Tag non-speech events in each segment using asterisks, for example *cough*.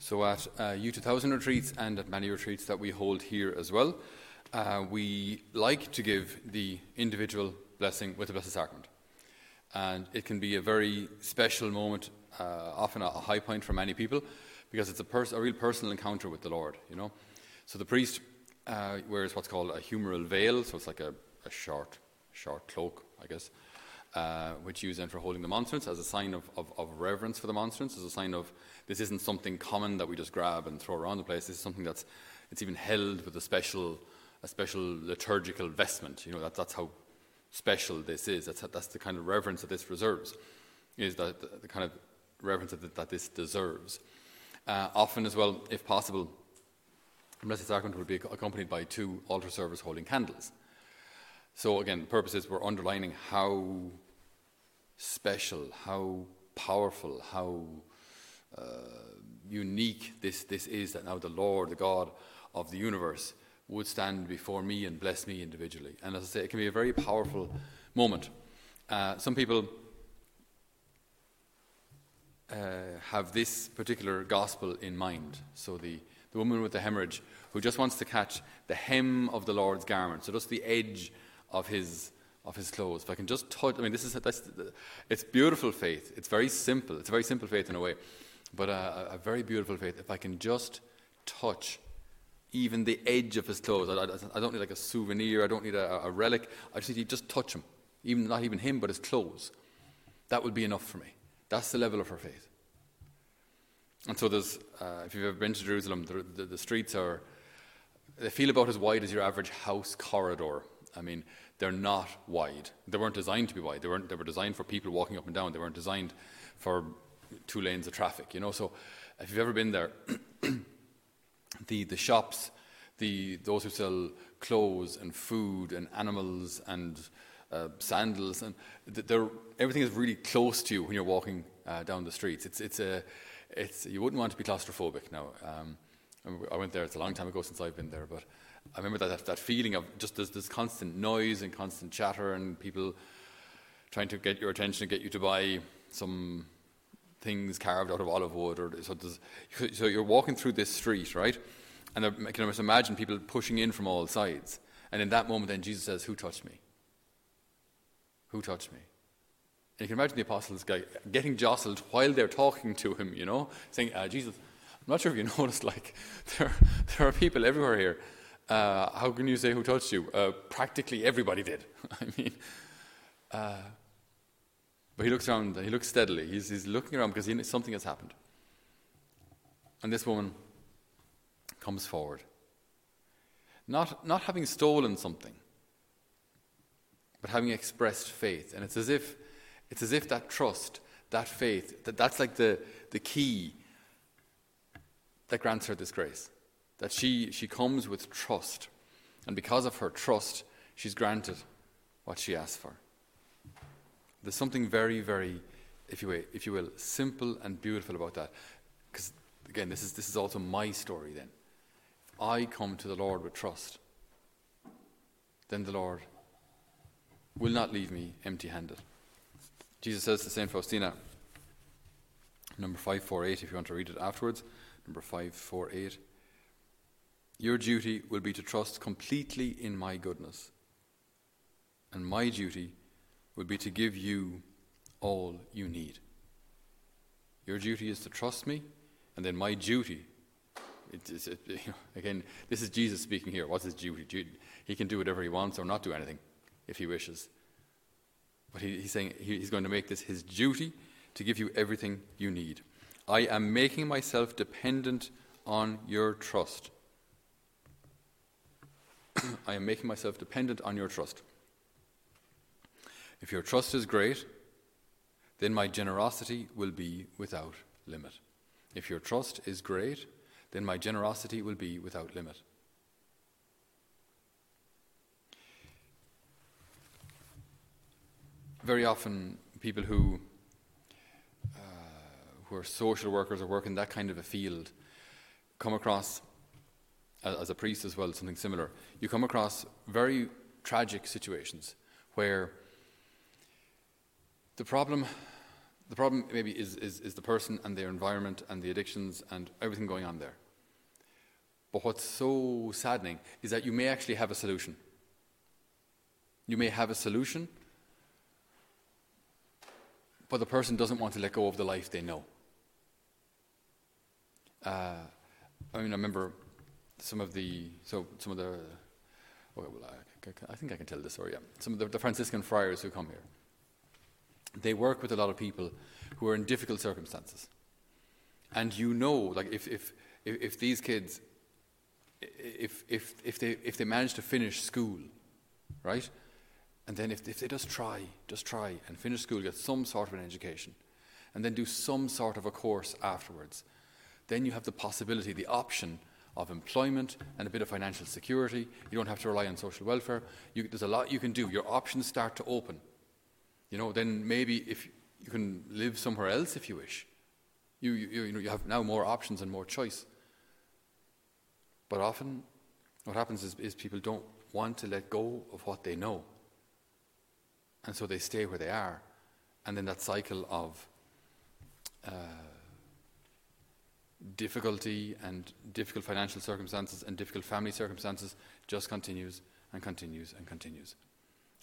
So at uh, Youth 2000 retreats and at many retreats that we hold here as well, uh, we like to give the individual blessing with the Blessed Sacrament. And it can be a very special moment, uh, often a high point for many people, because it's a, pers- a real personal encounter with the Lord, you know. So the priest uh, wears what's called a humeral veil, so it's like a, a short, short cloak, I guess, uh, which you use then for holding the monstrance as a sign of, of, of, reverence for the monstrance, as a sign of this isn't something common that we just grab and throw around the place. This is something that's it's even held with a special, a special liturgical vestment. You know that, that's how special this is. That's, that's the kind of reverence that this reserves, is that the, the kind of reverence that, that this deserves. Uh, often, as well, if possible, the Blessed Sacrament will be accompanied by two altar servers holding candles. So, again, the purpose is we're underlining how special, how powerful, how uh, unique this, this is that now the Lord, the God of the universe, would stand before me and bless me individually. And as I say, it can be a very powerful moment. Uh, some people uh, have this particular gospel in mind. So the, the woman with the hemorrhage who just wants to catch the hem of the Lord's garment, so just the edge of his of his clothes. If I can just touch, I mean, this is that's, it's beautiful faith. It's very simple. It's a very simple faith in a way, but a, a very beautiful faith. If I can just touch even the edge of his clothes. I, I, I don't need like a souvenir. I don't need a, a, relic. I just need to just touch him, even not even him, but his clothes. That would be enough for me. That's the level of her faith. And so there's, uh, if you've ever been to Jerusalem, the, the, the, streets are, they feel about as wide as your average house corridor. I mean, they're not wide. They weren't designed to be wide. They, weren't, they were designed for people walking up and down. They weren't designed for two lanes of traffic, you know. So if you've ever been there, *clears throat* the, the shops, the, those who sell clothes and food and animals and uh, sandals, and everything is really close to you when you're walking uh, down the streets. It's, it's a, it's, you wouldn't want to be claustrophobic now. Um, I went there, it's a long time ago since I've been there, but I remember that, that feeling of just this, this constant noise and constant chatter and people trying to get your attention and get you to buy some things carved out of olive wood. Or, so, so you're walking through this street, right? And I can almost imagine people pushing in from all sides. And in that moment, then Jesus says, Who touched me? Who touched me? And you can imagine the apostles getting jostled while they're talking to him, you know, saying, uh, Jesus, I'm not sure if you *laughs* noticed, like, there, there are people everywhere here. Uh, how can you say who touched you? Uh, practically everybody did. *laughs* I mean, uh, but he looks around, he looks steadily. He's, he's looking around because he, something has happened. And this woman comes forward. Not, not having stolen something, but having expressed faith. And it's as if, it's as if that trust, that faith, that, that's like the, the key that grants her this grace. That she, she comes with trust. And because of her trust, she's granted what she asked for. There's something very, very, if you will, if you will simple and beautiful about that. Because, again, this is, this is also my story then. If I come to the Lord with trust, then the Lord will not leave me empty handed. Jesus says to St. Faustina, number 548, if you want to read it afterwards, number 548. Your duty will be to trust completely in my goodness, and my duty will be to give you all you need. Your duty is to trust me, and then my duty. It *laughs* you know, again, this is Jesus speaking here. What's his duty? He can do whatever he wants or not do anything if he wishes. But he, he's saying he's going to make this his duty to give you everything you need. I am making myself dependent on your trust. *clears throat* I am making myself dependent on your trust. If your trust is great, then my generosity will be without limit. If your trust is great, then my generosity will be without limit. Very often, people who, who are social workers or work in that kind of a field come across, as a priest as well, something similar. You come across very tragic situations where the problem, the problem maybe is, is, is the person and their environment and the addictions and everything going on there. But what's so saddening is that you may actually have a solution. You may have a solution, but the person doesn't want to let go of the life they know. Uh, I mean, I remember some of the so some of the. well, I, I, think I can tell this story. Yeah, some of the, the Franciscan friars who come here. They work with a lot of people who are in difficult circumstances, and you know, like if if if, if these kids, if if if they if they manage to finish school, right, and then if if they just try, just try and finish school, get some sort of an education, and then do some sort of a course afterwards then you have the possibility, the option of employment and a bit of financial security. You don't have to rely on social welfare. You, there's a lot you can do. Your options start to open. You know, then maybe if you can live somewhere else if you wish. You, you, you, know, you have now more options and more choice. But often, what happens is, is people don't want to let go of what they know. And so they stay where they are. And then that cycle of uh, difficulty and difficult financial circumstances and difficult family circumstances just continues and continues and continues.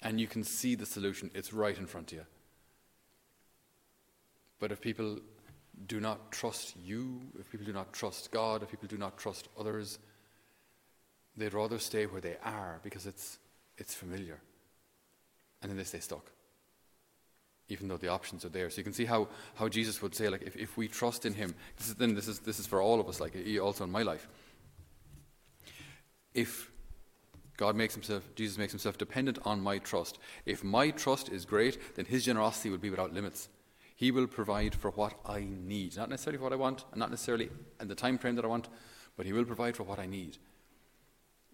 And you can see the solution, it's right in front of you. But if people do not trust you, if people do not trust God, if people do not trust others, they'd rather stay where they are because it's, it's familiar. And then they stay stuck even though the options are there. So you can see how, how Jesus would say, like, if, if we trust in him, this is, then this is, this is for all of us, like also in my life. If God makes himself, Jesus makes himself dependent on my trust, if my trust is great, then his generosity will be without limits. He will provide for what I need, not necessarily what I want, and not necessarily in the time frame that I want, but he will provide for what I need.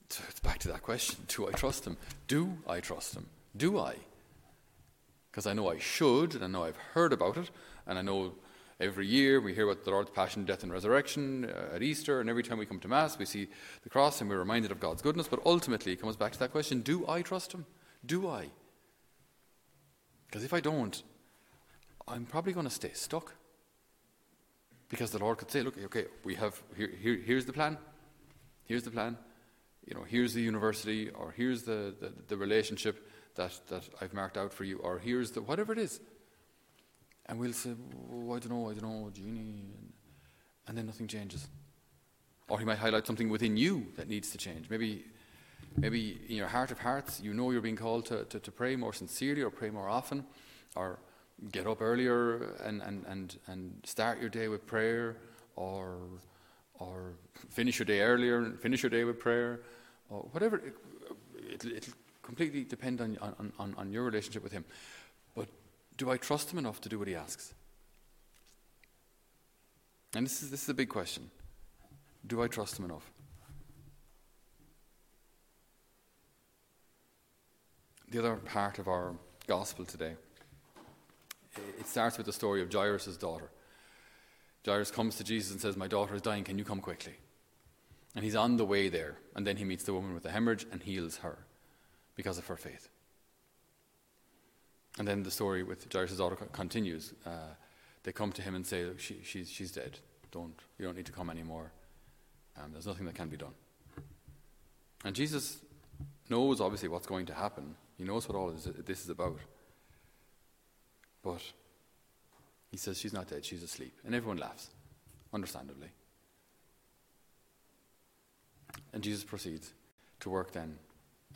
So it's back to that question: Do I trust him? Do I trust him? Do I? Because I know I should, and I know I've heard about it, and I know every year we hear about the Lord's passion, death, and resurrection uh, at Easter, and every time we come to Mass, we see the cross and we're reminded of God's goodness. But ultimately, it comes back to that question do I trust Him? Do I? Because if I don't, I'm probably going to stay stuck. Because the Lord could say, look, okay, we have, here, here, here's the plan. Here's the plan. You know, here's the university, or here's the, the, the relationship that, that I've marked out for you, or here's the whatever it is. And we'll say, oh, I don't know, I don't know. And, and then nothing changes. Or he might highlight something within you that needs to change. Maybe, maybe in your heart of hearts, you know you're being called to, to, to pray more sincerely or pray more often, or get up earlier and, and, and, and start your day with prayer, or, or finish your day earlier and finish your day with prayer, or whatever. It, it, it'll completely depend on, on, on, on your relationship with Him. But do I trust Him enough to do what He asks? And this is, this is a big question. Do I trust Him enough? The other part of our gospel today, it starts with the story of Jairus' daughter. Jairus comes to Jesus and says, My daughter is dying, can you come quickly? And he's on the way there, and then he meets the woman with the hemorrhage and heals her because of her faith. And then the story with Jairus' daughter continues. Uh, they come to him and say, she, she's, she's dead. Don't, you don't need to come anymore. Um, there's nothing that can be done. And Jesus knows, obviously, what's going to happen. He knows what all this is about. But he says, She's not dead, she's asleep. And everyone laughs, understandably. And Jesus proceeds to work then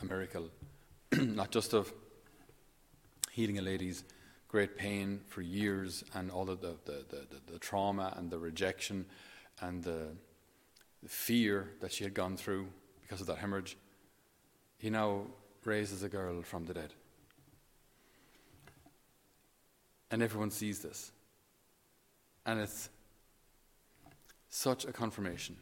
a miracle, *clears throat* not just of healing a lady's great pain for years and all of the, the, the, the trauma and the rejection and the, the fear that she had gone through because of that hemorrhage. He now raises a girl from the dead. And everyone sees this. And it's such a confirmation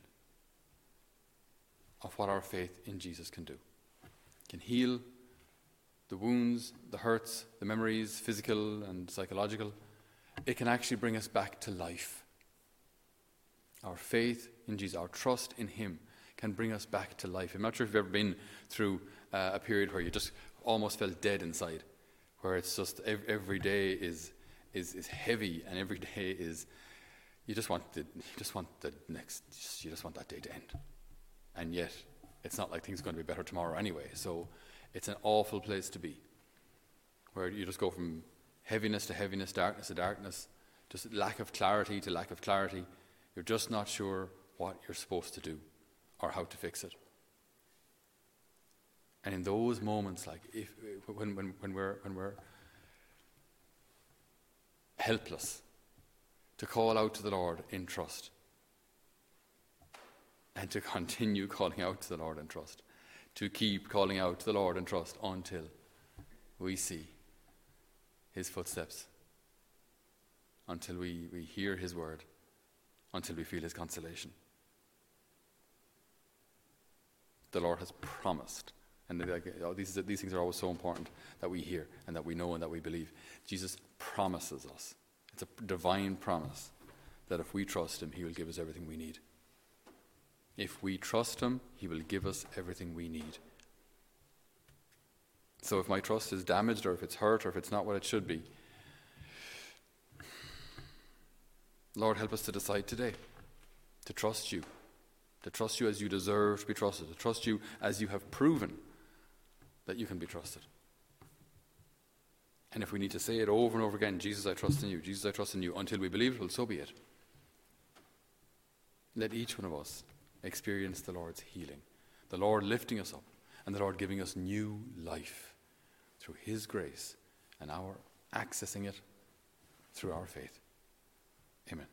of what our faith in Jesus can do It can heal the wounds, the hurts, the memories, physical and psychological. It can actually bring us back to life. Our faith in Jesus, our trust in Him, can bring us back to life. I'm not sure if you've ever been through uh, a period where you just almost felt dead inside, where it's just every day is is, is heavy and every day is, you just want the, you just want the next, you just want that day to end. And yet, it's not like things are going to be better tomorrow anyway. So it's an awful place to be, where you just go from heaviness to heaviness, darkness to darkness, just lack of clarity to lack of clarity. You're just not sure what you're supposed to do or how to fix it. And in those moments, like if, when, when, when, we're, when we're helpless, to call out to the Lord in trust and to continue calling out to the Lord in trust, to keep calling out to the Lord in trust until we see his footsteps, until we, we hear his word, until we feel his consolation. The Lord has promised. And like, oh, these, these things are always so important that we hear and that we know and that we believe. Jesus promises us. It's a divine promise that if we trust him, he will give us everything we need. If we trust him, he will give us everything we need. So if my trust is damaged or if it's hurt or if it's not what it should be, Lord, help us to decide today to trust you, to trust you as you deserve to be trusted, to trust you as you have proven that you can be trusted. And if we need to say it over and over again, Jesus, I trust in you, Jesus, I trust in you, until we believe it, well, so be it. Let each one of us experience the Lord's healing, the Lord lifting us up, and the Lord giving us new life through His grace and our accessing it through our faith. Amen.